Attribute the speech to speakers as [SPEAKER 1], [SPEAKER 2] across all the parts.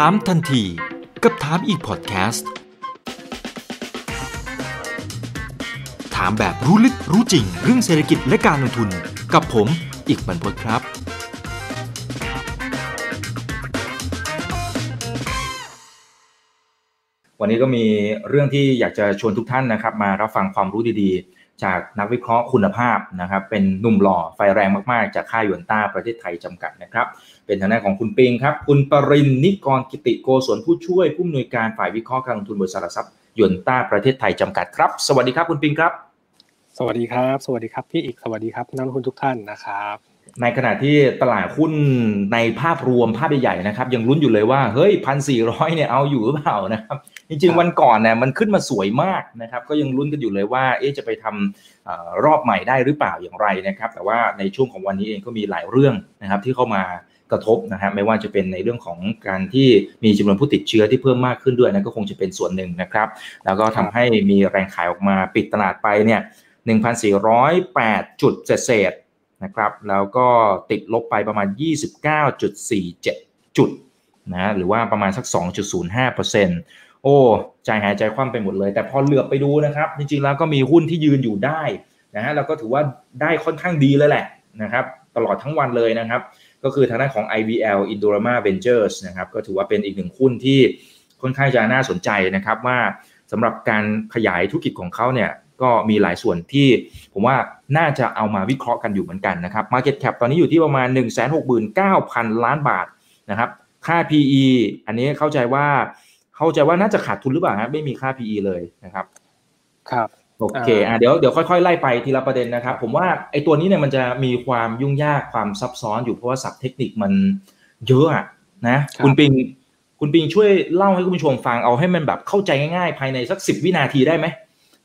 [SPEAKER 1] ถามทันที กับถามอีกพอดแคสต์ ถามแบบรู้ลึกรู้จริง เรื่องเศรษฐกิจและการลงทุนกับผมอีกบรรพตครับ
[SPEAKER 2] วันนี้ก็มีเรื่องที่อยากจะชวนทุกท่านนะครับ มารับฟังความรู้ดีๆ จากนักวิเคราะห์คุณภาพนะครับเป็นหนุ่มหล่อไฟแรงมากๆ จากค่ายหยวนต้าประเทศไทยจำกัดนะครับ เป็นทางด้านของคุณปิงครับ คุณปรินนิกรกิติโกศลผู้ช่วยผู้อำนวยการฝ่ายวิเคราะห์การลงทุนบริษัทหลักทรัพย์หยวนต้าประเทศไทยจำกัดครับ สวัสดีครับคุณปิงครับ
[SPEAKER 3] สวัสดีครับ สวัสดีครับพี่อีกสวัสดีครับนักลงทุนทุกท่านนะครับ
[SPEAKER 2] ในขณะที่ตลาดหุ้นในภาพรวมภาพใหญ่ๆนะครับ ยังลุ้นอยู่เลยว่าเฮ้ยพันสี่ร้อยเนี่ยเอาอยู่หรือเปล่านะครับ จริงๆวันก่อนเนี่ยมันขึ้นมาสวยมากนะครับ ก็ยังลุ้นกันอยู่เลยว่าเอ๊ะจะไปทำเออรอบใหม่ได้หรือเปล่าอย่างไรนะครับ แต่ว่าในช่วงของวันนี้เองก็มีหลายเรื่องนะครับที่เข้ามากระทบนะครับไม่ว่าจะเป็นในเรื่องของการที่มีจำนวนผู้ติดเชื้อที่เพิ่มมากขึ้นด้วยนั่นก็คงจะเป็นส่วนหนึ่งนะครับ แล้วก็ทำให้มีแรงขายออกมาปิดตลาดไปเนี่ย1,408 จุดเศษๆนะครับ แล้วก็ติดลบไปประมาณ 29.47 จุดนะหรือว่าประมาณสัก 2.05% โอ้ใจหายใจคว่ำไปหมดเลย แต่พอเหลือบไปดูนะครับ จริงๆแล้วก็มีหุ้นที่ยืนอยู่ได้นะฮะแล้วก็ถือว่าได้ค่อนข้างดีเลยแหละนะครับตลอดทั้งวันเลยนะครับ ก็คือทางด้านของ IVL Indorama Ventures นะครับก็ถือว่าเป็นอีกหนึ่งหุ้นที่ค่อนข้างจะน่าสนใจนะครับว่าสำหรับการขยายธุรกิจของเขาเนี่ยก็มีหลายส่วนที่ผมว่าน่าจะเอามาวิเคราะห์กันอยู่เหมือนกันนะครับ Market Cap ตอนนี้อยู่ที่ประมาณ 169,000 ล้านบาทนะครับค่า PE อันนี้เข้าใจว่า เข้าใจว่าน่าจะขาดทุนหรือเปล่าฮะไม่มีค่า PE เลยนะครับ
[SPEAKER 3] ครับ
[SPEAKER 2] โอเคอะเดี๋ยวเดี๋ยวค่อยๆไล่ไปทีละประเด็นนะครับ ผมว่าไอ้ตัวนี้เนี่ยมันจะมีความยุ่งยากความซับซ้อนอยู่เพราะว่าศัพท์เทคนิคมันเยอะอะนะคุณปิงคุณปิงช่วยเล่าให้คุณผู้ชมฟังเอาให้มันแบบเข้าใจง่ายๆ ภายในสักสิบวินาทีได้ไหม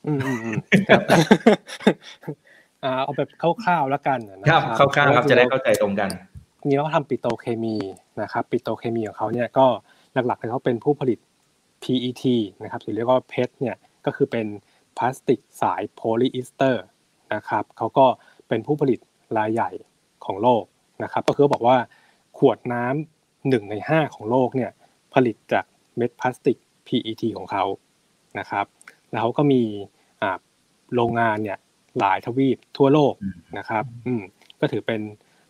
[SPEAKER 3] อืมอืมอืมครับอ่าเอาแบบคร่าวๆแล้วกันนะ
[SPEAKER 2] ครับคร่าวๆครับจะได้เข้าใจตรงกัน
[SPEAKER 3] นี่เขาทำปิโตรเคมีนะครับปิโตรเคมีของเขาเนี่ยก็หลักๆเลยเขาเป็นผู้ผลิต PET นะครับหรือเรียกว่า PET เนี่ยก็คือเป็นพลาสติกสายโพลีอีสเตอร์นะครับเขาก็เป็นผู้ผลิตรายใหญ่ของโลกนะครับก็คือบอกว่าขวดน้ำหนึ่งในห้าของโลกเนี่ยผลิตจากเม็ดพลาสติก PET ของเขานะครับแล้วเขาก็มีอ่าโรงงานเนี่ยหลายทวีปทั่วโลกนะครับอืมก็ถือเป็น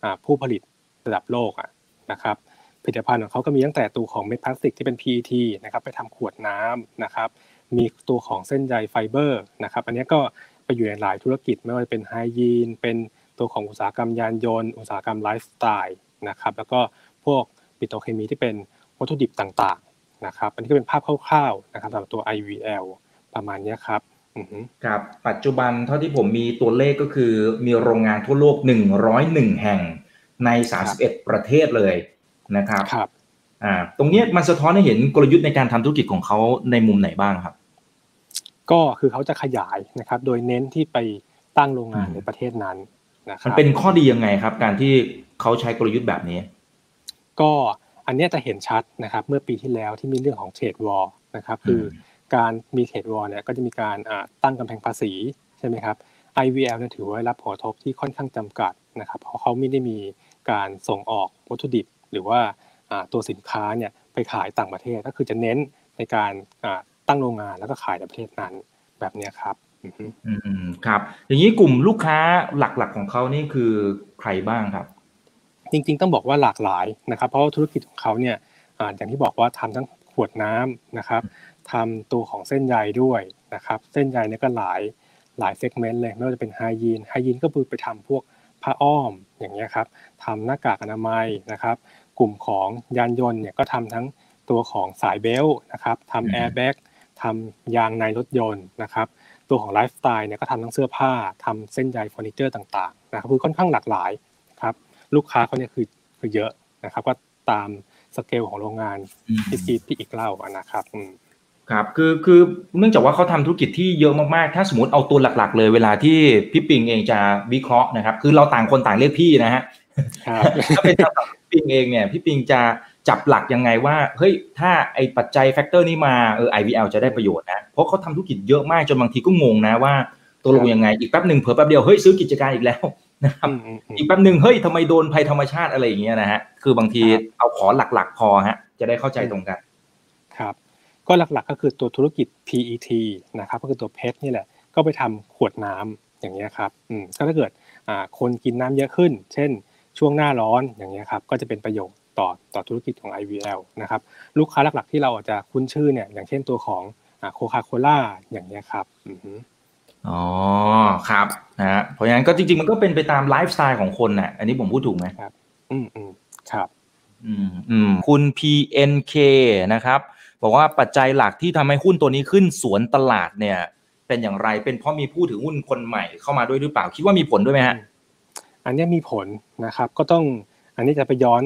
[SPEAKER 3] อ่าผู้ผลิตระดับโลกอะนะครับ ผลิตภัณฑ์ของเขาก็มีตั้งแต่ตัวของเม็ดพลาสติกที่เป็น PET นะครับไปทำขวดน้ำนะครับมีตัวของเส้นใยไฟเบอร์นะครับอันนี้ก็ไปอยู่ในหลายธุรกิจไม่ว่าจะเป็นไฮยีนเป็นตัวของอุตสาหกรรมยานยนต์ อุตสาหกรรมไลฟ์สไตล์นะครับแล้วก็พวกปิโตรเคมีที่เป็นวัตถุดิบต่างๆนะครับอันนี้ก็เป็นภาพคร่าวๆนะครับสำหรับตัว IVL ประมาณนี้ครับ
[SPEAKER 2] ครับปัจจุบันเท่าที่ผมมีตัวเลขก็คือมีโรงงานทั่วโลก 101 แห่งใน 31 ประเทศเลย นะครับ
[SPEAKER 3] ครับ
[SPEAKER 2] อ่าตรงเนี้ยมันสะท้อนให้เห็นกลยุทธ์ในการทำธุรกิจของเขาในมุมไหนบ้างครับ
[SPEAKER 3] ก็คือเขาจะขยายนะครับ โดยเน้นที่ไปตั้งโรงงาน
[SPEAKER 2] อืม
[SPEAKER 3] ในประเทศนั้นนะครั
[SPEAKER 2] มัน
[SPEAKER 3] บ
[SPEAKER 2] เป็นข้อดียังไงครับ การที่เขาใช้กลยุทธ์แบบนี้
[SPEAKER 3] ก็อันเนี้ยจะเห็นชัดนะครับ เมื่อปีที่แล้วที่มีเรื่องของเทรดวอลนะครับ คือการมีเทรดวอลเนี่ยก็จะมีการอ่าตั้งกำแพงภาษีใช่ไหมครับ IVL เนี่ยถือว่ารับผลกระทบที่ค่อนข้างจำกัดนะครับ เพราะเขาไม่ได้มีการส่งออกวัตถุดิบ หรือว่าอ่าตัวสินค้าเนี่ยไปขายต่างประเทศก็คือจะเน้นในการอ่าตั้งโรงงานแล้วก็ขายในประเทศนั้นแบบเนี้ยครับอือฮึ
[SPEAKER 2] อืมครับ อย่างนี้กลุ่มลูกค้าหลักๆของเขานี่คือใครบ้างครับ
[SPEAKER 3] จริงๆต้องบอกว่าหลากหลายนะครับ เพราะว่าธุรกิจของเขาเนี่ยอ่าอย่างที่บอกว่าทำทั้งขวดน้ำนะครับทำตัวของเส้นใยด้วยนะครับ เส้นใยเนี่ยก็หลายหลาย segment เลยไม่ว่าจะเป็นไฮยีนไฮยีนก็คือไปทำพวกผ้าอ้อมอย่างเงี้ยครับทำหน้ากากอนามัยนะครับ กลุ่มของยานยนต์เนี่ยก็ทำทั้งตัวของสาย belt นะครับ
[SPEAKER 2] อืม
[SPEAKER 3] ทำแอร์แบ็กทำยางในรถยนต์นะครับ ตัวของไลฟ์สไตล์เนี่ยก็ทำทั้งเสื้อผ้าทำเส้นใยเฟอร์นิเจอร์ต่างๆนะครับคือค่อนข้างหลากหลายครับลูกค้าเขาเนี่ยคือคือเยอะนะครับ ก็ตามสเกลของโรงงาน
[SPEAKER 2] อืม
[SPEAKER 3] ที่พี่พี่อีกเล่าอะนะครับอืม
[SPEAKER 2] ครับคือคือเนื่องจากว่าเขาทำธุรกิจที่เยอะมากๆ ถ้าสมมติเอาตัวหลักๆ เลยเวลาที่พี่ปิงเองจะวิเคราะห์นะครับ คือเราต่างคนต่างเรียกพี่นะฮะ
[SPEAKER 3] ครับ
[SPEAKER 2] ถ้าเป็นทางฝั่งพี่ปิงเองเนี่ยพี่ปิงจะจับหลักยังไงว่าเฮ้ยถ้าไอ้ปัจจัย factor นี้มาเออ IVL จะได้ประโยชน์นะ เพราะเขาทำธุรกิจเยอะมากจนบางทีก็งงนะว่าตัวลงยังไงอีกแป๊บหนึ่งเผลอแป๊บเดียวเฮ้ยซื้อกิจการอีกแล้วนะครับ
[SPEAKER 3] อืมอืมอืม
[SPEAKER 2] อีกแป๊บหนึ่งเฮ้ยทำไมโดนภัยธรรมชาติอะไรอย่างเงี้ยนะฮะคือบางที
[SPEAKER 3] ครับ
[SPEAKER 2] เอาขอหลักๆพอฮะจะได้เข้าใจตรงกัน
[SPEAKER 3] ครับก็หลักๆก็คือตัวธุรกิจ PET นะครับก็คือตัวเพชรนี่แหละก็ไปทำขวดน้ำอย่างเงี้ยครับอืมก็ถ้าเกิดอ่าคนกินน้ำเยอะขึ้น เช่น ช่วงหน้าร้อนอย่างเงี้ยครับก็จะเป็นประโยชน์ต่อต่อธุรกิจของ IVL นะครับลูกค้าหลักๆที่เราอาจจะคุ้นชื่อเนี่ยอย่างเช่นตัวของโคคาโคล่าอย่างเงี้ยครับอือฮึ
[SPEAKER 2] อ๋อครับนะฮะเพราะฉะนั้นก็จริงๆ มันก็เป็นไปตามไลฟ์สไตล์ของคนน่ะอันนี้ผมพูดถูกไหม
[SPEAKER 3] อืมอืมครับ
[SPEAKER 2] อืมอืมคุณ PNK นะครับบอกว่าปัจจัยหลักที่ทำให้หุ้นตัวนี้ขึ้นสวนตลาดเนี่ย เป็นอย่างไรเป็นเพราะมีผู้ถือหุ้นคนใหม่เข้ามาด้วยหรือเปล่า คิดว่ามีผลด้วยไหมฮะ
[SPEAKER 3] อันเนี้ยมีผลนะครับ ก็ต้องอันนี้จะไปย้อน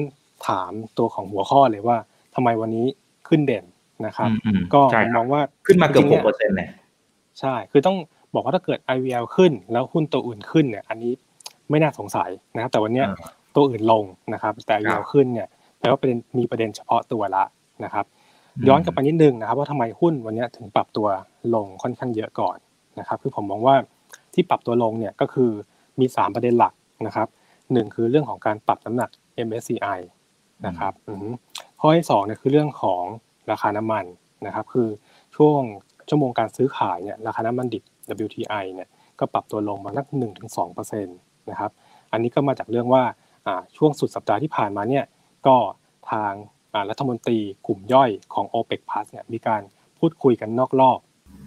[SPEAKER 3] ถามตัวของหัวข้อเลยว่าทำไมวันนี้ขึ้นเด่นนะครับ
[SPEAKER 2] อืมอืม
[SPEAKER 3] ก็
[SPEAKER 2] ใช่
[SPEAKER 3] ผม
[SPEAKER 2] ค
[SPEAKER 3] ม
[SPEAKER 2] รั
[SPEAKER 3] อบงว่า
[SPEAKER 2] ขึ้นมาเกือบ
[SPEAKER 3] จ
[SPEAKER 2] ห
[SPEAKER 3] ริ
[SPEAKER 2] ก
[SPEAKER 3] งๆ
[SPEAKER 2] เปอ
[SPEAKER 3] นี่ย
[SPEAKER 2] ร์เซ็นต์เนี่ย
[SPEAKER 3] ใช่ คือต้องบอกว่าถ้าเกิด IVL ขึ้น แล้วหุ้นตัวอื่นขึ้นเนี่ย อันนี้ไม่น่าสงสัยนะครับ แต่วันเนี้ย
[SPEAKER 2] อ่า
[SPEAKER 3] ตัวอื่นลงนะครับ แต่
[SPEAKER 2] ครั
[SPEAKER 3] IVL
[SPEAKER 2] บ
[SPEAKER 3] ขึ้นเนี่ยแปลว่าเป็นมีประเด็นเฉพาะตัวละนะครับ ย้อนกลับไปนิดนึงนะครับ ว่าทำไมหุ้นวันเนี้ยถึงปรับตัวลงค่อนข้างเยอะก่อนนะครับ คือผมมองว่าที่ปรับตัวลงเนี่ยก็คือมี 3 ประเด็นหลัก นะครับหนึ่งคือเรื่องของการปรับน้ำหนัก MSCI นะครับอือฮึข้อที่สองเนี่ยคือเรื่องของราคาน้ำมันนะครับคือช่วงชั่วโมงการซื้อขายเนี่ยราคาน้ำมันดิบ WTI เนี่ยก็ปรับตัวลงมาสักหนึ่งถึงสองเปอร์เซ็นต์นะครับอันนี้ก็มาจากเรื่องว่าอ่าช่วงสุดสัปดาห์ที่ผ่านมาเนี่ยก็ทางอ่ารัฐมนตรีกลุ่มย่อยของ OPEC Plus เนี่ยมีการพูดคุยกันนอกรอบ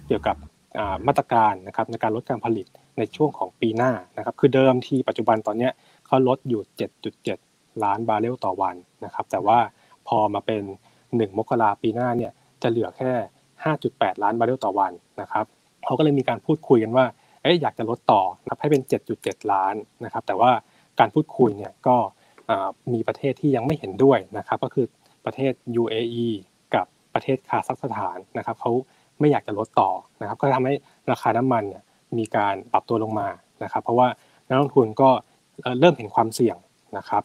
[SPEAKER 3] เกี่ยวกับอ่ามาตรการนะครับในการลดการผลิต ในช่วงของปีหน้านะครับ คือเดิมที่ปัจจุบันตอนนี้เขาลดอยู่ 7.7 ล้านบาร์เรลต่อวันนะครับ แต่ว่าพอมาเป็น 1 มกราปีหน้าเนี่ยจะเหลือแค่ 5.8 ล้านบาร์เรลต่อวันนะครับเขาก็เลยมีการพูดคุยกันว่าเอ๊ะอยากจะลดต่อนะครับให้เป็น 7.7 ล้านนะครับ แต่ว่าการพูดคุยเนี่ยก็มีประเทศที่ยังไม่เห็นด้วยนะครับ ก็คือประเทศ UAE กับประเทศคาซัคสถานนะครับเขาไม่อยากจะลดต่อนะครับ ก็ทำให้ราคาน้ำมันเนี่ย มีการปรับตัวลงมานะครับ เพราะว่านักลงทุนก็เริ่มเห็นความเสี่ยงนะครับ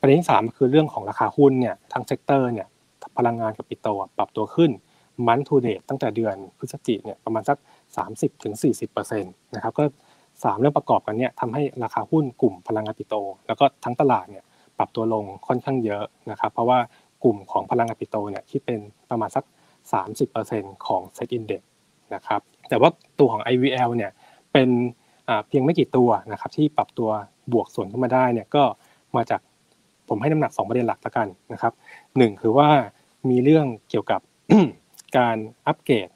[SPEAKER 3] ประเด็นที่สามคือเรื่องของราคาหุ้นเนี่ยทั้ง sector เนี่ยพลังงานกับปิโตรปรับตัวขึ้น month to date ตั้งแต่เดือนพฤศจิกเนี่ยประมาณสัก 30-40%ถึง40%นะครับก็สามเรื่องประกอบกันเนี่ยทำให้ราคาหุ้นกลุ่มพลังงานปิโต แล้วก็ทั้งตลาดเนี่ยปรับตัวลงค่อนข้างเยอะนะครับเพราะว่ากลุ่มของพลังงานปิโตเนี่ยคิดเป็นประมาณสัก 30%ของเซ็ตอินเด็กนะครับ แต่ว่าตัวของ IVL เนี่ยเป็นอ่าเพียงไม่กี่ตัวนะครับที่ปรับตัวบวกส่วนขึ้นมาได้เนี่ยก็มาจากผมให้น้ำหนัก 2 ประเด็นหลักละกันนะครับหนึ่งคือว่ามีเรื่องเกี่ยวกับการอัปเกรด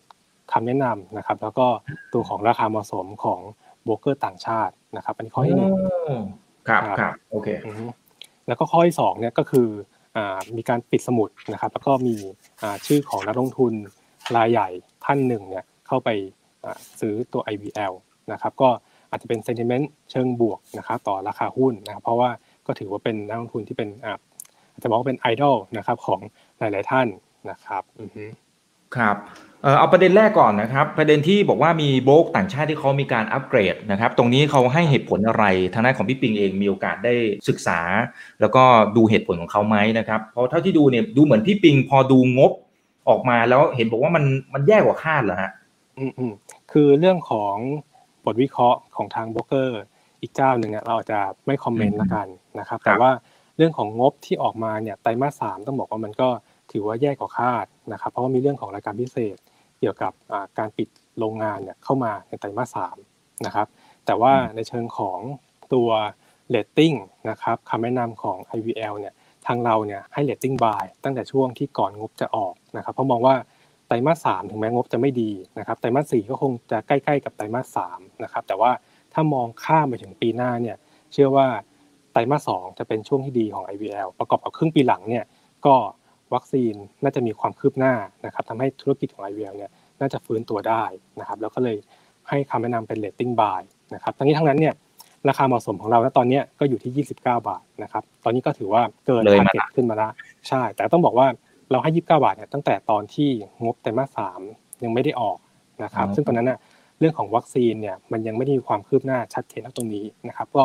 [SPEAKER 3] คำแนะนำนะครับ แล้วก็ตัวของราคาเหมาะสมของโบรกเกอร์ต่างชาตินะครับอันนี้ข้อที่หนึ่ง
[SPEAKER 2] ครับ
[SPEAKER 3] ครับ
[SPEAKER 2] ครับโอเค
[SPEAKER 3] อือฮึแล้วก็ข้อที่สองเนี่ยก็คืออ่ามีการปิดสมุดนะครับ แล้วก็มีอ่าชื่อของนักลงทุนรายใหญ่ท่านหนึ่งเนี่ยเข้าไปอ่า ซื้อตัว IVL นะครับก็อาจจะเป็น sentiment เชิงบวกนะครับต่อราคาหุ้นนะครับเพราะว่าก็ถือว่าเป็นนักลงทุนที่เป็นอ่าอาจจะบอกว่าเป็นไอดอลนะครับของหลาย ๆท่านนะครับอือฮึ
[SPEAKER 2] ครับเอ่อเอาประเด็นแรกก่อนนะครับประเด็นที่บอกว่ามีโบรกต่างชาติที่เขามีการอัปเกรดนะครับตรงนี้เขาให้เหตุผลอะไรทางด้านของพี่ปิงเองมีโอกาสได้ศึกษา แล้วก็ดูเหตุผลของเขาไหมนะครับเพราะเท่าที่ดูเนี่ยดูเหมือนพี่ปิงพอดูงบออกมาแล้วเห็นบอกว่ามันมันแย่กว่าคาดเหรอฮะ
[SPEAKER 3] อืมอืม คือเรื่องของบทวิเคราะห์ของทางโบรกเกอร์อีกเจ้าหนึ่งเนี่ยเราอาจจะไม่คอมเมนต์ละกันนะครับ แต่ว่าเรื่องของงบที่ออกมาเนี่ยไตรมาสสามต้องบอกว่ามันก็ถือว่าแย่กว่าคาดนะครับ เพราะว่ามีเรื่องของรายการพิเศษเกี่ยวกับอ่าการปิดโรงงานเนี่ยเข้ามาในไตรมาสสามนะครับ แต่ว่าในเชิงของตัวเลตติ้งนะครับคำแนะนำของ IVL เนี่ยทางเราเนี่ยให้ rating buy ตั้งแต่ช่วงที่ก่อนงบจะออกนะครับ เพราะมองว่าไต รมาสสามถึงแม้งบจะไม่ดีนะครับไตรมาสสี่ก็คงจะใกล้ๆกับไตรมาสสามนะครับแต่ว่าถ้ามองข้ามไปถึงปีหน้าเนี่ยเชื่อว่าไตรมาสสองจะเป็นช่วงที่ดีของ IVL ประกอบกับครึ่งปีหลังเนี่ยก็วัคซีนน่าจะมีความคืบหน้านะครับทำให้ธุรกิจของ IVL เนี่ยน่าจะฟื้นตัวได้นะครับแล้วก็เลยให้คำแนะนำเป็น rating buy นะครับทั้งนี้ทั้งนั้นเนี่ยราคาเหมาะสมของเราณตอนเนี้ยก็อยู่ที่ 29 บาทนะครับ ตอนนี้ก็ถือว่าเกิน
[SPEAKER 2] เลยมา
[SPEAKER 3] target ขึ้นมาแล้ว ใช่ แต่ต้องบอกว่า เราให้29บาทเนี่ยตั้งแต่ตอนที่งบไตรมาสสามยังไม่ได้ออกนะครับ ซึ่งตอนนั้นน่ะเรื่องของวัคซีนเนี่ยมันยังไม่ได้มีความคืบหน้าชัดเจนณตรงนี้นะครับ ก็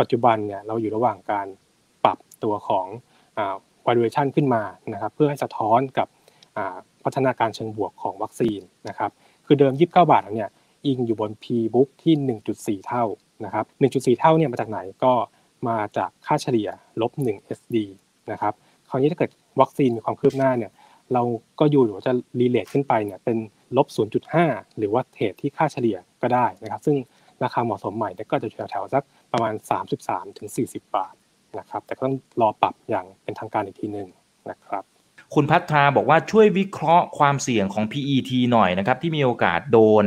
[SPEAKER 3] ปัจจุบันเนี่ยเราอยู่ระหว่างการปรับตัวของอ่า valuation ขึ้นมานะครับ เพื่อให้สะท้อนกับอ่าพัฒนาการเชิงบวกของวัคซีนนะครับ คือเดิม 29 บาทเนี่ยอิงอยู่บน P book ที่ 1.4 เท่านะครับ 1.4 เท่าเนี่ยมาจากไหนก็มาจากค่าเฉลี่ยลบ 1 SD นะครับ คราวนี้ถ้าเกิด วัคซีนมีความคืบหน้าเนี่ยเราก็อยู่หรือจะรีเลทขึ้นไปเนี่ยเป็นลบ 0.5 หรือว่าเทรดที่ค่าเฉลี่ยก็ได้นะครับ ซึ่งราคาเหมาะสมใหม่ก็จะอยู่แถวๆสักประมาณ 33ถึง40 บาทนะครับ แต่ก็ต้องรอปรับอย่างเป็นทางการอีกทีหนึ่งนะครับ
[SPEAKER 2] คุณพัฒนาบอกว่าช่วยวิเคราะห์ความเสี่ยงของ PET หน่อยนะครับ ที่มีโอกาสโดน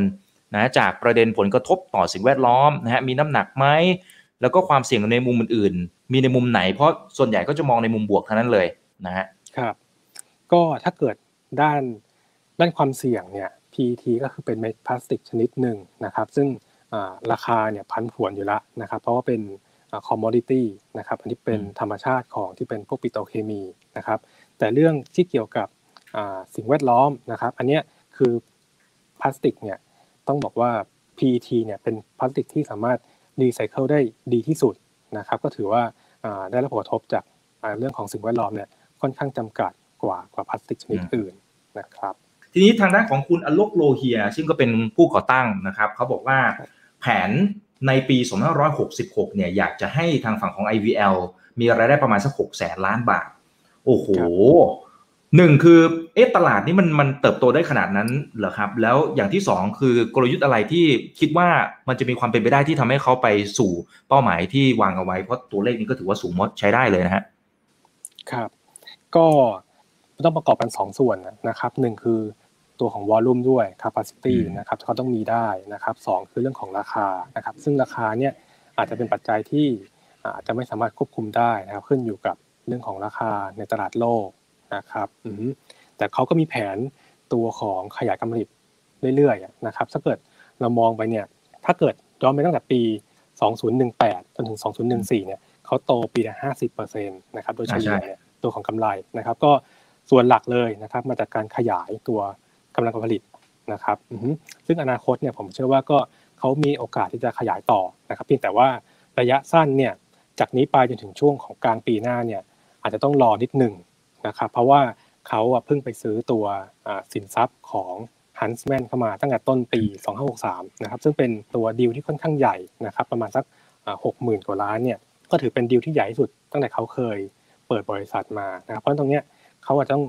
[SPEAKER 2] นะจากประเด็นผลกระทบต่อสิ่งแวดล้อมนะฮะมีน้ำหนักไหมแล้วก็ความเสี่ยงในมุมอื่นๆ มีในมุมไหนเพราะส่วนใหญ่ก็จะมองในมุมบวกเทั้งนั้นเลยนะฮะ
[SPEAKER 3] ครับ ก็ถ้าเกิดด้านด้านความเสี่ยงเนี่ย PET ก็คือเป็นเม็ดพลาสติกชนิดหนึ่งนะครับ ซึ่งราคาเนี่ยผันผวนอยู่แล้วนะครับ เพราะว่าเป็น commodity นะครับ อันนี้เป็นธรรมชาติของที่เป็นพวกปิโตรเคมีนะครับ แต่เรื่องที่เกี่ยวกับสิ่งแวดล้อมนะครับ อันนี้คือพลาสติกเนี่ยต้องบอกว่า PET เนี่ยเป็นพลาสติกที่สามารถรีไซเคิลได้ดีที่สุดนะครับ ก็ถือว่าได้รับผลกระทบจากเรื่องของสิ่งแวดล้อมเนี่ย ค่อนข้างจำกัดกว่ากว่าพลาสติกชนิดอื่นนะครับ
[SPEAKER 2] ทีนี้ทางด้านของคุณอโลกโลเฮีย ซึ่งก็เป็นผู้ก่อตั้งนะครับเขาบอกว่าแผนในปี 2566 เนี่ยอยากจะให้ทางฝั่งของ IVL มีรายได้ประมาณสัก6แสนล้านบาท โอ้โหหนึ่งคือเอ๊ะตลาดนี้มันมันเติบโตได้ขนาดนั้นเหรอครับ แล้วอย่างที่สองคือกลยุทธ์อะไรที่คิดว่ามันจะมีความเป็นไปได้ที่ทำให้เขาไปสู่เป้าหมายที่วางเอาไว้เพราะตัวเลขนี้ก็ถือว่าสูงมดใช้ได้เลยนะฮะ
[SPEAKER 3] ครับ ก็ต้องประกอบกัน2ส่วนนะครับหนึ่งคือตัวของวอลลุ่มด้วย capacity นะครับเขาต้องมีได้นะครับสคือเรื่องของราคานะครับ ซึ่งราคาเนี่ยอาจจะเป็นปัจจัยที่อาจจะไม่สามารถควบคุมได้นะครับ ขึ้นอยู่กับเรื่องของราคาในตลาดโลกนะครับแต่เขาก็มีแผนตัวของขยายการผลิตเรื่อยๆนะครับ ถ้าเกิดเรามองไปเนี่ย ถ้าเกิดย้อนไปตั้งแต่ปี 2018 จนถึง 2014 เนี่ยเขาโตปีละ50%นะครับ โดยเฉลี่ยเนี่ย ตัวของกำไรนะครับ ก็ส่วนหลักเลยนะครับมาจากการขยายตัวกำลังการผลิตนะครับซึ่งอนาคตเนี่ยผมเชื่อว่าก็เขามีโอกาสที่จะขยายต่อนะครับเพียงแต่ว่าระยะสั้นเนี่ยจากนี้ไปจนถึงช่วงของกลางปีหน้าเนี่ยอาจจะต้องรอนิดหนึ่งนะครับ เพราะว่าเขาเพิ่งไปซื้อตัวสินทรัพย์ของ Huntsman เข้ามาตั้งแต่ต้นปี 2563 นะครับ ซึ่งเป็นตัวดีลที่ค่อนข้างใหญ่นะครับ ประมาณสัก 60,000 กว่าล้านเนี่ย ก็ถือเป็นดีลที่ใหญ่ที่สุดตั้งแต่เขาเคย เปิดบริษัทมานะครับเพราะตรงนี้เขาอาจจะต้อง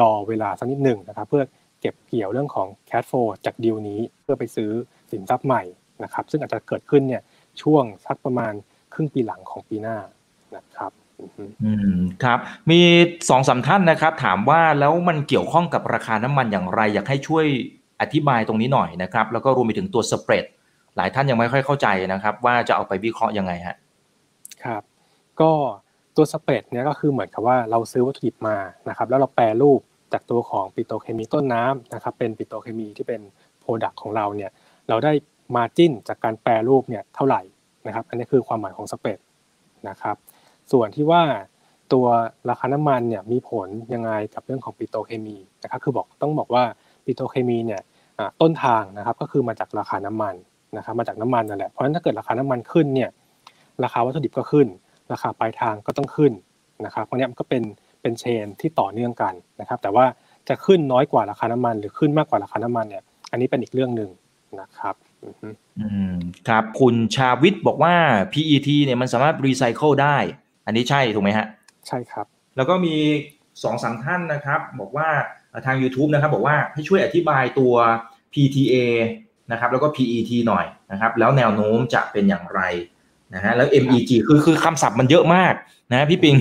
[SPEAKER 3] รอเวลาสักนิดหนึ่งนะครับ เพื่อเก็บเกี่ยวเรื่องของ cash flow จากดีลนี้เพื่อไปซื้อสินทรัพย์ใหม่นะครับ ซึ่งอาจจะเกิดขึ้นเนี่ยช่วงสักประมาณครึ่งปีหลังของปีหน้านะครับ
[SPEAKER 2] อืมครับ มีสองสามท่านนะครับ ถามว่าแล้วมันเกี่ยวข้องกับราคาน้ำมันอย่างไร อยากให้ช่วยอธิบายตรงนี้หน่อยนะครับ แล้วก็รวมไปถึงตัว spread หลายท่านยังไม่ค่อยเข้าใจนะครับ ว่าจะเอาไปวิเคราะห์ยังไงฮะ
[SPEAKER 3] ครับ ก็ ตัว spread เนี่ยก็คือเหมือนกับว่าเราซื้อวัตถุดิบมานะครับแล้วเราแปรรูปจากตัวของปิโตรเคมีต้นน้ำนะครับเป็นปิโตรเคมีที่เป็น product ของเราเนี่ยเราได้ margin จากการแปรรูปเนี่ยเท่าไหร่นะครับอันนี้คือความหมายของ spread นะครับส่วนที่ว่าตัวราคาน้ำมันเนี่ยมีผลยังไงกับเรื่องของปิโตรเคมีนะครับคือบอกต้องบอกว่าปิโตรเคมีเนี่ยต้นทางนะครับก็คือมาจากราคาน้ำมันนะครับมาจากน้ำมันนั่นแหละเพราะฉะนั้นถ้าเกิดราคาน้ำมันขึ้นเนี่ยราคาวัตถุดิบก็ขึ้น ราคาปลายทางก็ต้องขึ้นนะครับเพราะนี้มันก็เป็นเป็น chain ที่ต่อเนื่องกันนะครับ แต่ว่าจะขึ้นน้อยกว่าราคาน้ำมัน หรือขึ้นมากกว่าราคาน้ำมันเนี่ย อันนี้เป็นอีกเรื่องหนึ่งนะครับ
[SPEAKER 2] อืมครับคุณชาวิทย์บอกว่า PET เนี่ยมันสามารถรีไซเคิลได้ อันนี้ใช่ถูกไหมฮะ
[SPEAKER 3] ใช่ครับ
[SPEAKER 2] แล้วก็มีสองสามท่านนะครับ บอกว่าทาง YouTube นะครับ บอกว่าให้ช่วยอธิบายตัว PTA นะครับแล้วก็ PET หน่อยนะครับ แล้วแนวโน้มจะเป็นอย่างไร นะฮะแล้ว MEG คือคือคำศัพท์มันเยอะมากนะพี่ปิง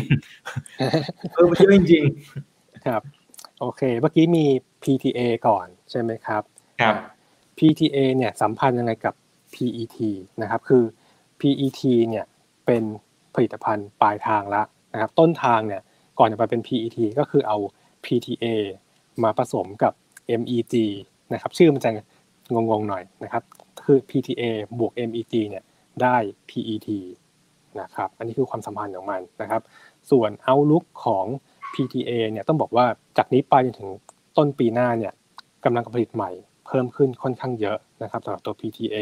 [SPEAKER 2] เออมันเยอะจริง
[SPEAKER 3] ๆครับ โอเค เมื่อกี้มี PTA ก่อนใช่ไหมครับ
[SPEAKER 2] ครับ
[SPEAKER 3] PTA เนี่ยสัมพันธ์ยังไงกับ PET นะครับ คือ PET เนี่ยเป็นผลิตภัณฑ์ปลายทางละนะครับ ต้นทางเนี่ยก่อนจะไปเป็น PET ก็คือเอา PTA มาผสมกับ MEG นะครับ ชื่อมันจะงงๆหน่อยนะครับ คือ PTA บวก MEG เนี่ย ได้ PET นะครับ อันนี้คือความสัมพันธ์ของมันนะครับ ส่วน outlook ของ PTA เนี่ยต้องบอกว่าจากนี้ไปจนถึงต้นปีหน้าเนี่ยกำลังการผลิตใหม่เพิ่มขึ้นค่อนข้างเยอะนะครับสำหรับตัว PTA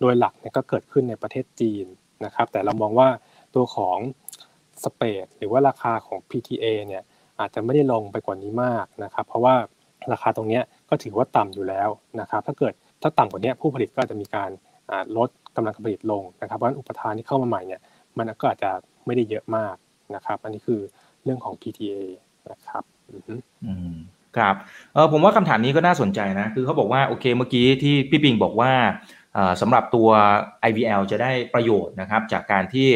[SPEAKER 3] โดยหลักเนี่ยก็เกิดขึ้นในประเทศจีนนะครับ แต่เรามองว่าตัวของสเปดหรือว่าราคาของ PTA เนี่ยอาจจะไม่ได้ลงไปกว่านี้มากนะครับ เพราะว่าราคาตรงนี้ก็ถือว่าต่ำอยู่แล้วนะครับ ถ้าเกิดถ้าต่ำกว่านี้ผู้ผลิตก็จะมีการลด กำลังการผลิตลงนะครับเพราะฉะนั้นอุปทานที่เข้ามาใหม่เนี่ยมันก็อาจจะไม่ได้เยอะมากนะครับ อันนี้คือเรื่องของ PTA นะครับ
[SPEAKER 2] อืมครับเออผมว่าคำถามนี้ก็น่าสนใจนะ คือเขาบอกว่าโอเคเมื่อกี้ที่พี่ปิงบอกว่าสำหรับตัว IVL จะได้ประโยชน์นะครับ จากการที่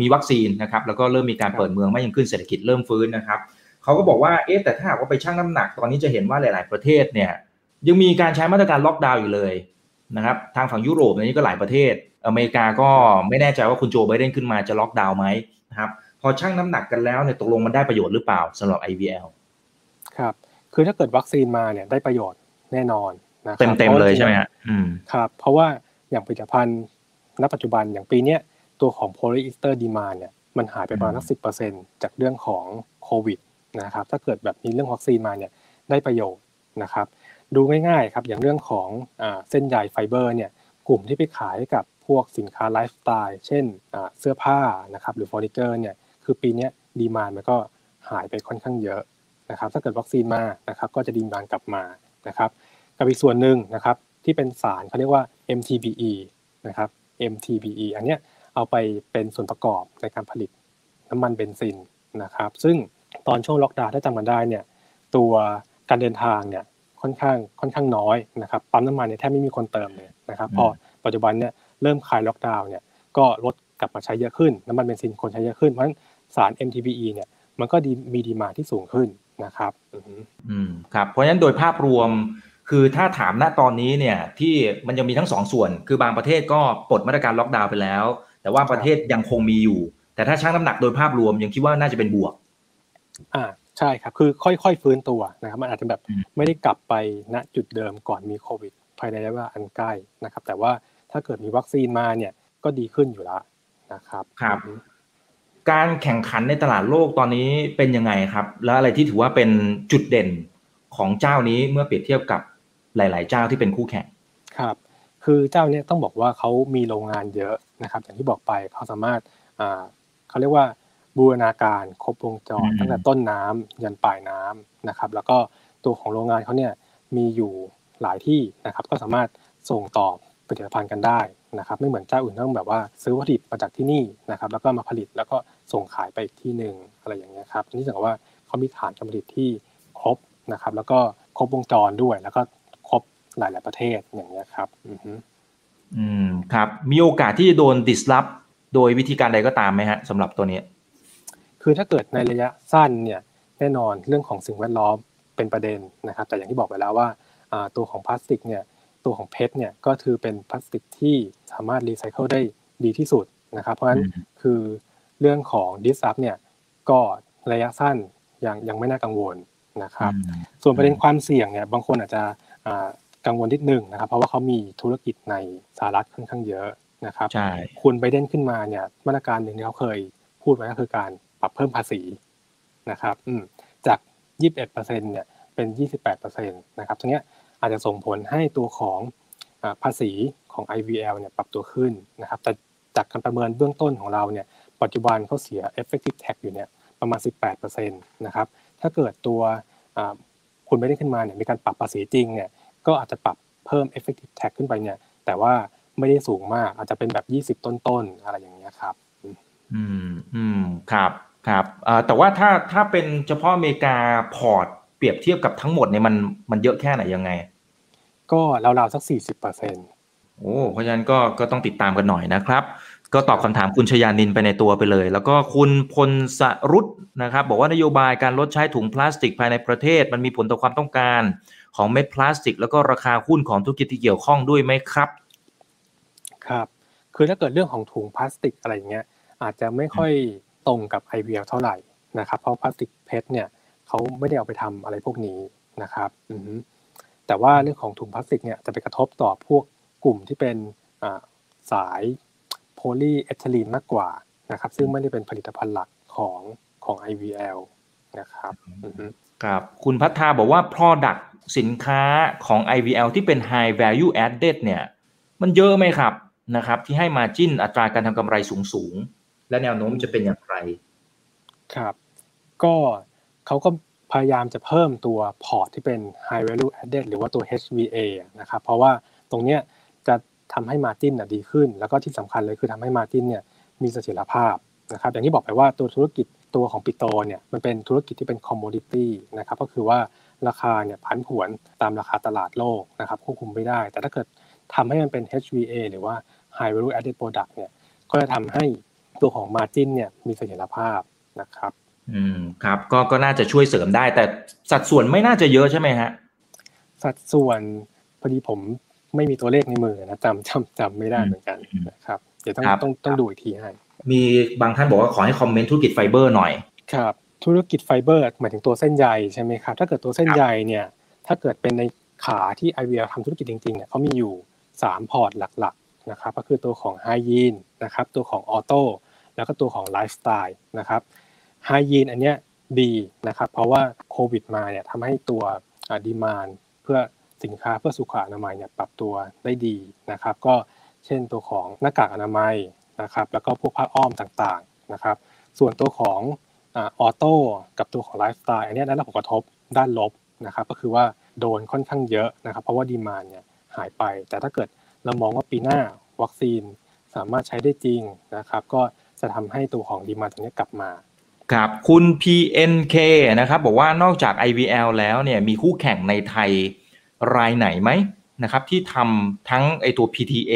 [SPEAKER 2] มีวัคซีนนะครับ แล้วก็เริ่มมีการเปิดเมืองไม่ยังขึ้นเศรษฐกิจเริ่มฟื้นนะครับเขาก็บอกว่าเอ๊ะแต่ถ้าหากว่าไปชั่งน้ำหนักตอนนี้จะเห็นว่าหลาย ๆ ประเทศเนี่ยยังมีการใช้มาตรการล็อกดาวน์อยู่เลย นะครับทางฝั่งยุโรปนี้ก็หลายประเทศ อเมริกาก็ไม่แน่ใจว่าคุณโจไบเดนขึ้นมาจะล็อกดาวน์ไหมนะครับพอชั่งน้ำหนักกันแล้วเนี่ยตกลงมันได้ประโยชน์หรือเปล่าสำหรับ IVL
[SPEAKER 3] ครับคือถ้าเกิดวัคซีนมาเนี่ยได้ประโยชน์แน่นอน
[SPEAKER 2] นะเต็มเต็มเลยใช่ไหมฮะ
[SPEAKER 3] ครับ เพราะว่าอย่างผลิตภัณฑ์ณปัจจุบันอย่างปีนี้ตัวของโพลีเอสเตอร์ demand เนี่ยมันหายไปประมาณสักสิจากเรื่องของโควิดนะครับถ้าเกิดแบบมีเรื่องวัคซีนมาเนี่ยได้ประโยชน์นะครับ ดูง่ายๆครับอย่างเรื่องของเส้นใยไฟเบอร์เนี่ยกลุ่มที่ไปขายกับพวกสินค้าไลฟ์สไตล์เช่นเสื้อผ้านะครับหรือเฟอร์นิเจอร์เนี่ยคือปีนี้ demand มันก็หายไปค่อนข้างเยอะนะครับถ้าเกิดวัคซีนมานะครับก็จะ demand กลับมานะครับกับอีกส่วนหนึ่งนะครับที่เป็นสารเขาเรียกว่า MTBE นะครับ MTBE อันเนี้ยเอาไปเป็นส่วนประกอบในการผลิตน้ำมันเบนซินนะครับซึ่งตอนช่วงล็อกดาวน์ถ้าจำกันได้เนี่ยตัวการเดินทางเนี่ย ค่อนข้างค่อนข้างน้อยนะครับปั๊มน้ำมันเนี่ยแทบไม่มีคนเติมเลยนะครับพอปัจจุบันเนี่ยเริ่มคลายล็อกดาวน์เนี่ยก็ลดกลับมาใช้เยอะขึ้นน้ำมันเบนซินคนใช้เยอะขึ้นเพราะฉะนั้นสาร MTBE เนี่ยมันก็ดีมีดีมาที่สูงขึ้นนะครับ
[SPEAKER 2] อืมครับเพราะฉะนั้นโดยภาพรวมคือถ้าถามณตอนนี้เนี่ยที่มันยังมีทั้งสองส่วน คือบางประเทศก็ปลดมาตรการล็อกดาวน์ไปแล้ว แต่ว่าประเทศยังคงมีอยู่ แต่ถ้าชั่งน้ำหนักโดยภาพรวมยังคิดว่าน่าจะเป็นบวก
[SPEAKER 3] อ่า ใช่ครับ คือค่อยๆฟื้นตัวนะครับ มันอาจจะแบบไม่ได้กลับไปณจุดเดิมก่อนมีโควิด ภายในระยะเวลาอันใกล้นะครับ แต่ว่าถ้าเกิดมีวัคซีนมาเนี่ยก็ดีขึ้นอยู่แล้วนะครับ
[SPEAKER 2] ครับ การแข่งขันในตลาดโลกตอนนี้เป็นยังไงครับ แล้วอะไรที่ถือว่าเป็นจุดเด่นของเจ้านี้เมื่อเปรียบเทียบกับหลาย ๆ เจ้าที่เป็นคู่แข่ง
[SPEAKER 3] ครับ คือเจ้าเนี้ยต้องบอกว่าเขามีโรงงานเยอะนะครับ อย่างที่บอกไปเขาสามารถอ่าเขาเรียกว่า บูรณาการครบวงจรตั้งแต่ต้นน้ำยันปลายน้ำนะครับ แล้วก็ตัวของโรงงานเขาเนี่ยมีอยู่หลายที่นะครับ ก็สามารถส่งต่อผลิตภัณฑ์กันได้นะครับ ไม่เหมือนเจ้าอื่นต้องแบบว่าซื้อวัตถุดิบมาจากที่นี่นะครับ แล้วก็มาผลิตแล้วก็ส่งขายไปอีกที่หนึ่งอะไรอย่างเงี้ยครับนี่แสดงว่าเขามีฐานการผลิตที่ครบนะครับ แล้วก็ครบวงจรด้วย แล้วก็หลาย ๆ ประเทศอย่างนี้ครับ
[SPEAKER 2] อืมครับมีโอกาสที่จะโดนดิสลอฟโดยวิธีการใดก็ตามไหมฮะสำหรับตัวนี้
[SPEAKER 3] คือถ้าเกิดในระยะสั้นเนี่ยแน่นอนเรื่องของสิ่งแวดล้อมเป็นประเด็นนะครับ แต่อย่างที่บอกไปแล้วว่าตัวของพลาสติกเนี่ยตัวของเพชรเนี่ยก็คือเป็นพลาสติกที่สามารถรีไซเคิลได้ดีที่สุดนะครับ เพราะฉะนั้นคือเรื่องของดิสซับเนี่ยก็ระยะสั้นยังยังไม่น่ากังวลนะครับ ส่วนประเด็นความเสี่ยงเนี่ยบางคนอาจจะกังวลนิดนึงนะครับ เพราะว่าเขามีธุรกิจในสหรัฐค่อนข้างเยอะนะครับ
[SPEAKER 2] ใช่
[SPEAKER 3] คุณไบเดนขึ้นมาเนี่ยมาตรการหนึ่งที่เขาเคยพูดไว้ก็คือการ ปรับเพิ่มภาษีนะครับจาก 21%เนี่ยเป็น 28%นะครับตรงนี้อาจจะส่งผลให้ตัวของภาษีของ IVL เนี่ยปรับตัวขึ้นนะครับแต่จากการประเมินเบื้องต้นของเราเนี่ยปัจจุบันเขาเสีย effective tax อยู่เนี่ยประมาณ 18%นะครับถ้าเกิดตัวคุณไม่ได้ขึ้นมาเนี่ยมีการปรับภาษีจริงเนี่ยก็อาจจะปรับเพิ่ม effective tax ขึ้นไปเนี่ยแต่ว่าไม่ได้สูงมากอาจจะเป็นแบบ 20 ต้นๆอะไรอย่างเงี้ยครับ
[SPEAKER 2] อืมอืมครับ ครับแต่ว่าถ้าถ้าเป็นเฉพาะอเมริกาพอร์ตเปรียบเทียบกับทั้งหมดเนี่ยมันมันเยอะแค่ไหนยังไง
[SPEAKER 3] ก็ราวๆสัก 40เปอร์เซ็นต์
[SPEAKER 2] โอ้เพราะฉะนั้นก็ก็ต้องติดตามกันหน่อยนะครับ ก็ตอบคำถามคุณชยานินไปในตัวไปเลย แล้วก็คุณพลสรุตนะครับ บอกว่านโยบายการลดใช้ถุงพลาสติกภายในประเทศ มันมีผลต่อความต้องการของเม็ดพลาสติก แล้วก็ราคาหุ้นของธุรกิจที่เกี่ยวข้องด้วยไหมครับ
[SPEAKER 3] ครับ คือถ้าเกิดเรื่องของถุงพลาสติกอะไรเงี้ยอาจจะไม่ค่อย ตรงกับ IVL เท่าไหร่นะครับ เพราะพลาสติก PET เนี่ยเขาไม่ได้เอาไปทำอะไรพวกนี้นะครับแต่ว่าเรื่องของถุงพลาสติกเนี่ยจะไปกระทบต่อพวกกลุ่มที่เป็นสายโพลีเอทิลีนมากกว่านะครับ ซึ่งไม่ได้เป็นผลิตภัณฑ์หลักของของ IVL นะครับ
[SPEAKER 2] ครับคุณพัฒนาบอกว่า Product สินค้าของ IVL ที่เป็น High Value Added เนี่ย มันเยอะไหมครับนะครับ ที่ให้ margin อัตราการทำกำไรสูงสูง และแนวโน้มจะเป็นอย่างไร
[SPEAKER 3] ครับ ก็เขาก็พยายามจะเพิ่มตัวพอร์ตที่เป็น High Value Added หรือว่าตัว HVA นะครับ เพราะว่าตรงเนี้ยจะทำให้ margin ดีขึ้น แล้วก็ที่สำคัญเลยคือทำให้ margin เนี่ยมีเสถียรภาพนะครับ อย่างที่บอกไปว่าตัวธุรกิจตัวของปิโตรเนี่ยมันเป็นธุรกิจที่เป็น commodityนะครับ ก็คือว่าราคาเนี่ยผันผวนตามราคาตลาดโลกนะครับควบคุมไม่ได้ แต่ถ้าเกิดทำให้มันเป็น HVA หรือว่า High Value Added Product เนี่ยก็จะทำให้ ตัวของ Margin เนี่ยมีเสถียรภาพนะครับ
[SPEAKER 2] อืมครับ ก็ก็น่าจะช่วยเสริมได้ แต่สัดส่วนไม่น่าจะเยอะใช่ไหมฮะ
[SPEAKER 3] สัดส่วนพอดีผมไม่มีตัวเลขในมือนะจำจำจำไม่ได้เหมือนกันนะครับ เดี๋ยวต้องต้องต้องดูอีกทีให้
[SPEAKER 2] มีบางท่านบอกว่าขอให้ comment ธุรกิจไฟเบอร์หน่อย
[SPEAKER 3] ครับ ธุรกิจไฟเบอร์หมายถึงตัวเส้นใยใช่ไหมครับ ถ้าเกิดตัวเส้นใยเนี่ย ถ้าเกิดเป็นในขาที่ IVL ทำธุรกิจจริงๆเนี่ยเขามีอยู่ 3 พอร์ตหลักๆนะครับก็คือตัวของ hygiene นะครับตัวของ auto แล้วก็ตัวของไลฟ์สไตล์นะครับ hygiene อันเนี้ยดีนะครับ เพราะว่าโควิดมาเนี่ยทำให้ตัว demand เพื่อสินค้าเพื่อสุขอนามัยเนี่ยปรับตัวได้ดีนะครับ ก็เช่นตัวของหน้ากากอนามัยนะครับ แล้วก็พวกผ้าอ้อมต่างๆนะครับ ส่วนตัวของออโต้กับตัวของไลฟ์สไตล์อันนี้ได้รับผลกระทบด้านลบนะครับ ก็คือว่าโดนค่อนข้างเยอะนะครับ เพราะว่าดีมานเนี่ยหายไป แต่ถ้าเกิดเรามองว่าปีหน้าวัคซีนสามารถใช้ได้จริงนะครับ ก็ จะทำให้ตัวของดีมานตรงนี้กลับมา
[SPEAKER 2] ครับคุณ PNK นะครับบอกว่านอกจาก IVL แล้วเนี่ยมีคู่แข่งในไทยรายไหนไหมนะครับที่ทำทั้งไอตัว PTA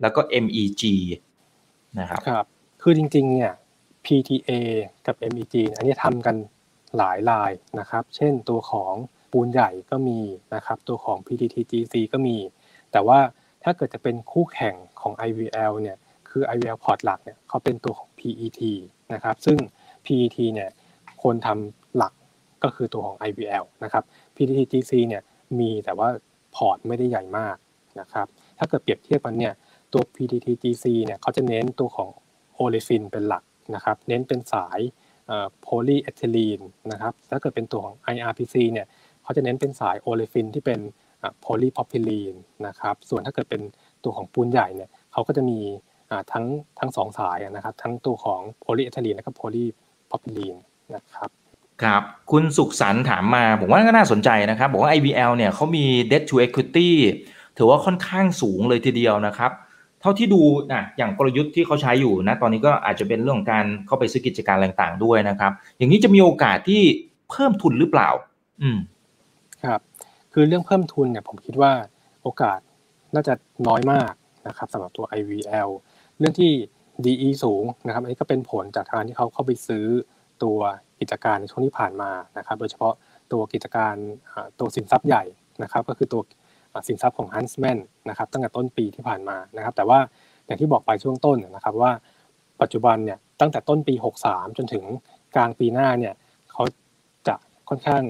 [SPEAKER 2] แล้วก็ MEG นะครับ
[SPEAKER 3] ครับ คือจริงๆเนี่ย PTA กับ MEG อันนี้ทำกันหลายลายนะครับ เช่นตัวของปูนใหญ่ก็มีนะครับตัวของ PTTGC ก็มี แต่ว่าถ้าเกิดจะเป็นคู่แข่งของ IVL เนี่ยคือ IVL พอร์ตหลักเนี่ยเขาเป็นตัวของ PET นะครับซึ่ง PET เนี่ยคนทำหลักก็คือตัวของ IVL นะครับ PTTGC เนี่ยมีแต่ว่าพอร์ตไม่ได้ใหญ่มากนะครับถ้าเกิดเปรียบเทียบกันเนี่ยตัว PTTGC เนี่ยเขาจะเน้นตัวของโอเลฟินเป็นหลักนะครับเน้นเป็นสายโพลีเอทิลีนนะครับถ้าเกิดเป็นตัวของ IRPC เนี่ยเขาจะเน้นเป็นสายโอเลฟินที่เป็นโพลีโพรพิลีนนะครับส่วนถ้าเกิดเป็นตัวของปูนใหญ่เนี่ยเขาก็จะมี ทั้งทั้งสองสายนะครับ ทั้งตัวของโพลีเอทิลีนและก็โพลีพอพิลีนนะครับ
[SPEAKER 2] ครับ คุณสุขสันต์ถามมา ผมว่าก็น่าสนใจนะครับ บอกว่า IVL เนี่ยเขามี debt to equity ถือว่าค่อนข้างสูงเลยทีเดียวนะครับ เท่าที่ดูนะอย่างกลยุทธ์ที่เขาใช้อยู่นะ ตอนนี้ก็อาจจะเป็นเรื่องของการเข้าไปซื้อกิจการต่างๆด้วยนะครับ อย่างนี้จะมีโอกาสที่เพิ่มทุนหรือเปล่า อืม
[SPEAKER 3] ครับ คือเรื่องเพิ่มทุนเนี่ยผมคิดว่าโอกาสน่าจะน้อยมากนะครับสำหรับตัว IVL เรื่องที่ DE สูงนะครับ อันนี้ก็เป็นผลจากทางที่เขาเข้าไปซื้อตัวกิจการในช่วงที่ผ่านมานะครับ โดยเฉพาะตัวกิจการตัวสินทรัพย์ใหญ่นะครับ ก็คือตัวสินทรัพย์ของ Huntsman นะครับตั้งแต่ต้นปีที่ผ่านมานะครับ แต่ว่าอย่างที่บอกไปช่วงต้นนะครับว่าปัจจุบันเนี่ยตั้งแต่ต้นปี 63 จนถึงกลางปีหน้าเนี่ยเขาจะค่อนข้าง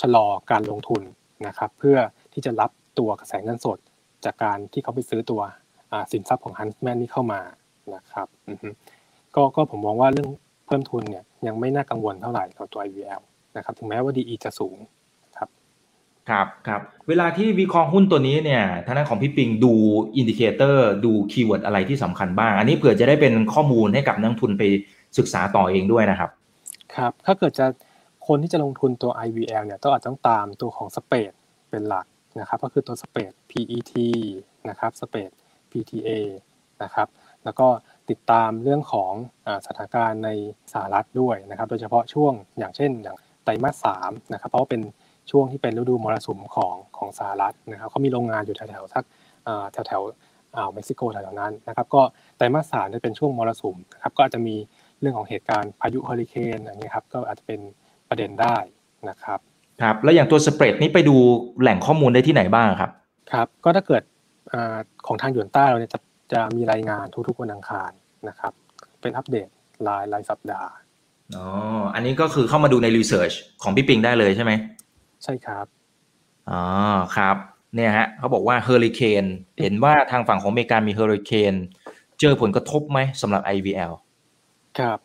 [SPEAKER 3] ชะลอการลงทุนนะครับ เพื่อที่จะรับตัวกระแสเงินสดจากการที่เขาไปซื้อตัว สินทรัพย์ของ Huntsman นี่เข้ามานะครับก็ก็ผมมองว่าเรื่องเพิ่มทุนเนี่ยยังไม่น่ากังวลเท่าไหร่กับตัว IVL นะครับถึงแม้ว่า DE จะสูง
[SPEAKER 2] ครับครับเวลาที่วิเคราะห์หุ้นตัวนี้เนี่ยทางด้านของพี่ปิงดู indicator ดู keyword อะไรที่สำคัญบ้าง อันนี้เผื่อจะได้เป็นข้อมูลให้กับนักลงทุนไปศึกษาต่อเองด้วยนะครับ
[SPEAKER 3] ครับถ้าเกิดจะคนที่จะลงทุนตัว IVL เนี่ยต้องอาจต้องตามตัวของสเปดเป็นหลักนะครับก็คือตัวสเปด PET นะครับสเปด PTA นะครับ แล้วก็ติดตามเรื่องของสถานการณ์ในสหรัฐด้วยนะครับ โดยเฉพาะช่วงอย่างเช่น อย่างไตรมาสสามนะครับ เพราะว่าเป็นช่วงที่เป็นฤดูมรสุมของของสหรัฐนะครับเขามีโรงงานอยู่แถวๆทักแถวแถวอ่าวเม็กซิโกแถวๆนั้นนะครับ ก็ไตรมาสสามจะเป็นช่วงมรสุมนะครับ ก็อาจจะมีเรื่องของเหตุการณ์พายุเฮอริเคนอย่างนี้ครับ ก็อาจจะเป็นประเด็นได้นะครับ
[SPEAKER 2] ครับ แล้วอย่างตัวสเปรดนี้ไปดูแหล่งข้อมูลได้ที่ไหนบ้างครับ
[SPEAKER 3] ครับ ก็ถ้าเกิดอ ของทางหยวนต้าเราเนี่ยจะจะมีรายงานทุกๆวันอังคารนะครับ เป็นอัปเดตรายรายสัปดาห์
[SPEAKER 2] อ๋ออันนี้ก็คือเข้ามาดูในรีเสิร์ชของพี่ปิงได้เลยใช่ไหม
[SPEAKER 3] ใช่ครับ
[SPEAKER 2] อ๋อครับเนี่ยฮะเขาบอกว่าเฮอริเคนเห็นว่าทางฝั่งของอเมริกามีเฮอริเคนเจอผลกระทบไหมสำหรับ IVL
[SPEAKER 3] ครับ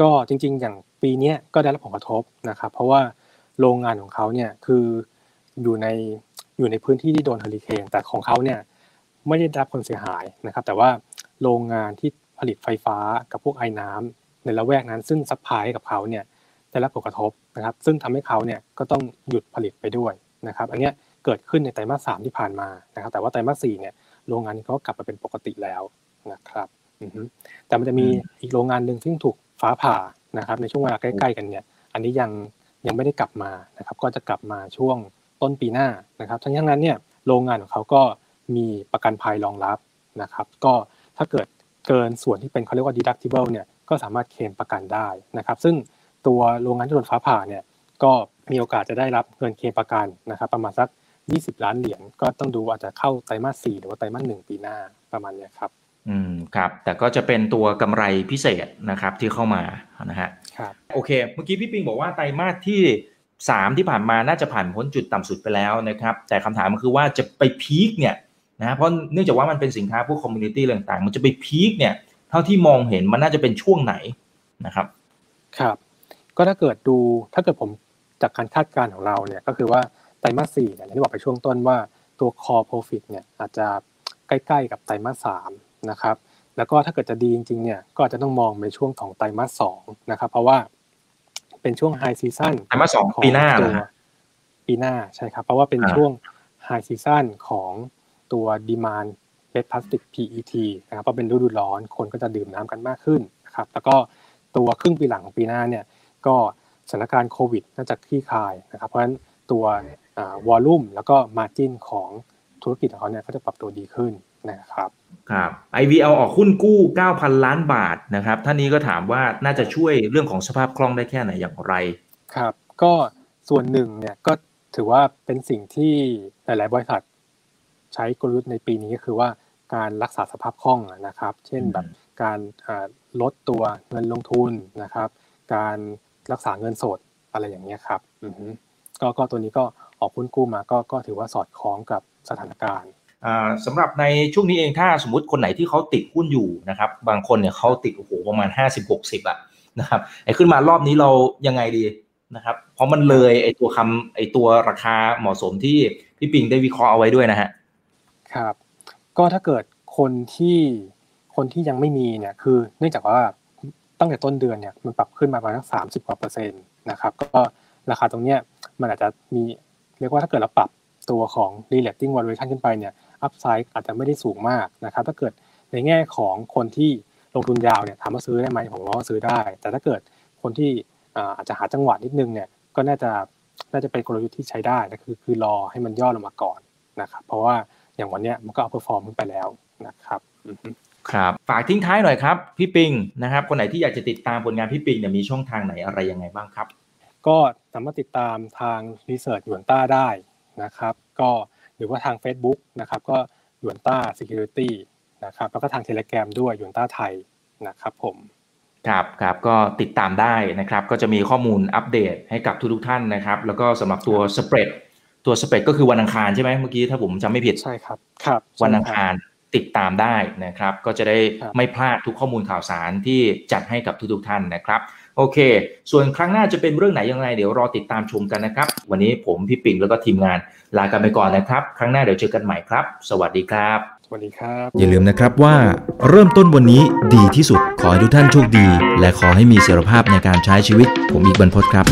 [SPEAKER 3] ก็จริงๆ อย่างปีนี้ก็ได้รับผลกระทบนะครับ เพราะว่าโรงงานของเขาเนี่ยคืออยู่ในอยู่ในพื้นที่ที่โดนเฮอริเคนแต่ของเขาเนี่ย ไม่ได้รับผลเสียหายนะครับ แต่ว่าโรงงานที่ผลิตไฟฟ้ากับพวกไอ้น้ำในละแวกนั้น ซึ่ง supply กับเขาเนี่ยได้รับผลกระทบนะครับ ซึ่งทำให้เขาเนี่ยก็ต้องหยุดผลิตไปด้วยนะครับ อันนี้เกิดขึ้นในไตรมาสสามที่ผ่านมานะครับ แต่ว่าไตรมาสสี่เนี่ยโรงงานนี้ก็กลับมาเป็นปกติแล้วนะครับแต่มันจะมีอีกโรงงานหนึ่งซึ่งถูกฟ้าผ่านะครับ ในช่วงเวลาใกล้ ๆ กันเนี่ย อันนี้ยังยังไม่ได้กลับมานะครับ ก็จะกลับมาช่วงต้นปีหน้านะครับ ทั้งนี้นั้นเนี่ยโรงงานของเขาก็ มีประกันภัยรองรับนะครับ ก็ถ้าเกิดเกินส่วนที่เป็นเขาเรียกว่า deductible เนี่ยก็สามารถเคลมประกันได้นะครับ ซึ่งตัวโรงงานที่โดนฟ้าผ่าเนี่ยก็มีโอกาสจะได้รับเงินเคลมประกันนะครับ ประมาณสัก 20 ล้านเหรียญก็ต้องดูอาจจะเข้าไตรมาส4หรือว่าไตรมาส1ปีหน้าประมาณนี้ครับ
[SPEAKER 2] อืมครับ แต่ก็จะเป็นตัวกำไรพิเศษนะครับที่เข้ามานะฮะ
[SPEAKER 3] ครับ
[SPEAKER 2] โอเค เมื่อกี้พี่ปิงบอกว่าไตรมาสที่สามที่ผ่านมาน่าจะผ่านพ้นจุดต่ำสุดไปแล้วนะครับ แต่คำถามมันคือว่าจะไป peak เนี่ย นะเพราะเนื่องจากว่ามันเป็นสินค้าพวก commodity ต่างๆ มันจะไป peak เนี่ยเท่าที่มองเห็นมันน่าจะเป็นช่วงไหนนะครับ
[SPEAKER 3] ครับก็ถ้าเกิดดูถ้าเกิดผมจากการคาดการณ์ของเราเนี่ยก็คือว่าไตรมาสสี่เนี่ยที่บอกไปช่วงต้นว่าตัว core profit เนี่ยอาจจะใกล้ๆกับไตรมาสสามนะครับแล้วก็ถ้าเกิดจะดีจริงๆเนี่ยก็อาจจะต้องมองในช่วงของไตรมาสสองนะครับ เพราะว่าเป็นช่วง high season
[SPEAKER 2] ไตรมาสสองปีหน้าเหรอ
[SPEAKER 3] ปีหน้าใช่ครับ เพราะว่าเป็นช่วง high season ของ ตัว demand เม็ดพลาสติก PET นะครับเพราะเป็นฤดูร้อนคนก็จะดื่มน้ำกันมากขึ้นนะครับแล้วก็ตัวครึ่งปีหลังของปีหน้าเนี่ยก็สถานการณ์โควิดน่าจะคลี่คลายนะครับเพราะฉะนั้นตัววอลลุ่มแล้วก็มาจิ้นของธุรกิจของเขาเนี่ยก็จะปรับตัวดีขึ้นนะครับ
[SPEAKER 2] ครับ IVL ออกหุ้นกู้ 9,000 ล้านบาทนะครับท่านนี้ก็ถามว่าน่าจะช่วยเรื่องของสภาพคล่องได้แค่ไหนอย่างไร
[SPEAKER 3] ครับ ก็ส่วนหนึ่งเนี่ยก็ถือว่าเป็นสิ่งที่หลาย ๆ บริษัท ใช้กลยุทธ์ในปีนี้ก็คือว่าการรักษาสภาพคล่องนะครับ เช่นแบบการลดตัวเงินลงทุนนะครับ การรักษาเงินสดอะไรอย่างเงี้ยครับก็ก็ตัวนี้ก็ออกหุ้นกู้มาก็ก็ถือว่าสอดคล้องกับสถานการณ์
[SPEAKER 2] สำหรับในช่วงนี้เองถ้าสมมติคนไหนที่เขาติดหุ้นอยู่นะครับ บางคนเนี่ยเขาติดโอ้โหประมาณ 50-60อะนะครับไอ้ขึ้นมารอบนี้เรายังไงดีนะครับเพราะมันเลยไอ้ตัวคำไอ้ตัวราคาเหมาะสมที่พี่ปิงได้วิเคราะห์เอาไว้ด้วยนะฮะ
[SPEAKER 3] ครับ ก็ถ้าเกิดคนที่คนที่ยังไม่มีเนี่ยคือเนื่องจากว่าตั้งแต่ต้นเดือนเนี่ยมันปรับขึ้นมาประมาณสามสิบกว่าเปอร์เซ็นต์นะครับก็ราคาตรงเนี้ยมันอาจจะมีเรียกว่าถ้าเกิดเราปรับตัวของ relating valuation ขึ้นไปเนี่ยอัพไซด์อาจจะไม่ได้สูงมากนะครับ ถ้าเกิดในแง่ของคนที่ลงทุนยาวเนี่ยถามว่าซื้อได้ไหมผมว่าซื้อได้ แต่ถ้าเกิดคนที่อาจจะหาจังหวะนิดนึงเนี่ยก็น่าจะน่าจะเป็นกลยุทธ์ที่ใช้ได้นะคือคือรอให้มันย่อลงมาก่อนนะครับ เพราะว่า อย่างวันนี้มันก็ outperform ขึ้นไปแล้วนะครับ
[SPEAKER 2] ครับฝากทิ้งท้ายหน่อยครับพี่ปิงนะครับ คนไหนที่อยากจะติดตามผลงานพี่ปิงเนี่ยมีช่องทางไหนอะไรยังไงบ้างครับ
[SPEAKER 3] ก็สามารถติดตามทาง research หยวนต้าได้นะครับ ก็หรือว่าทาง Facebook นะครับ ก็หยวนต้า Security นะครับแล้วก็ทางเทเล g r a m ด้วยหยวนต้าไทยนะครับผม
[SPEAKER 2] ครับครับก็ติดตามได้นะครับ ก็จะมีข้อมูลอัปเดตให้กับทุกทุกท่านนะครับ แล้วก็สำหรับตัวสเปรด ตัวสเปรดก็คือวันอังคารใช่ไหมเมื่อกี้ถ้าผมจำไม่ผิด
[SPEAKER 3] ใช่ครับครับ
[SPEAKER 2] วันอังคารติดตามได้นะครับ ก็จะได้ไม่พลาดทุกข้อมูลข่าวสารที่จัดให้กับทุกๆท่านนะครับ โอเค ส่วนครั้งหน้าจะเป็นเรื่องไหนยังไงเดี๋ยวรอติดตามชมกันนะครับ วันนี้ผมพี่ปิ่งแล้วก็ทีมงานลากันไปก่อนนะครับ ครั้งหน้าเดี๋ยวเจอกันใหม่ครับ สวัสดีครับ
[SPEAKER 3] สวัสดีครับ
[SPEAKER 1] อย่าลืมนะครับว่าเริ่มต้นวันนี้ดีที่สุดขอให้ทุกท่านโชคดี และขอให้มีเสรีภาพในการใช้ชีวิต ผมอีกบรรพศครับ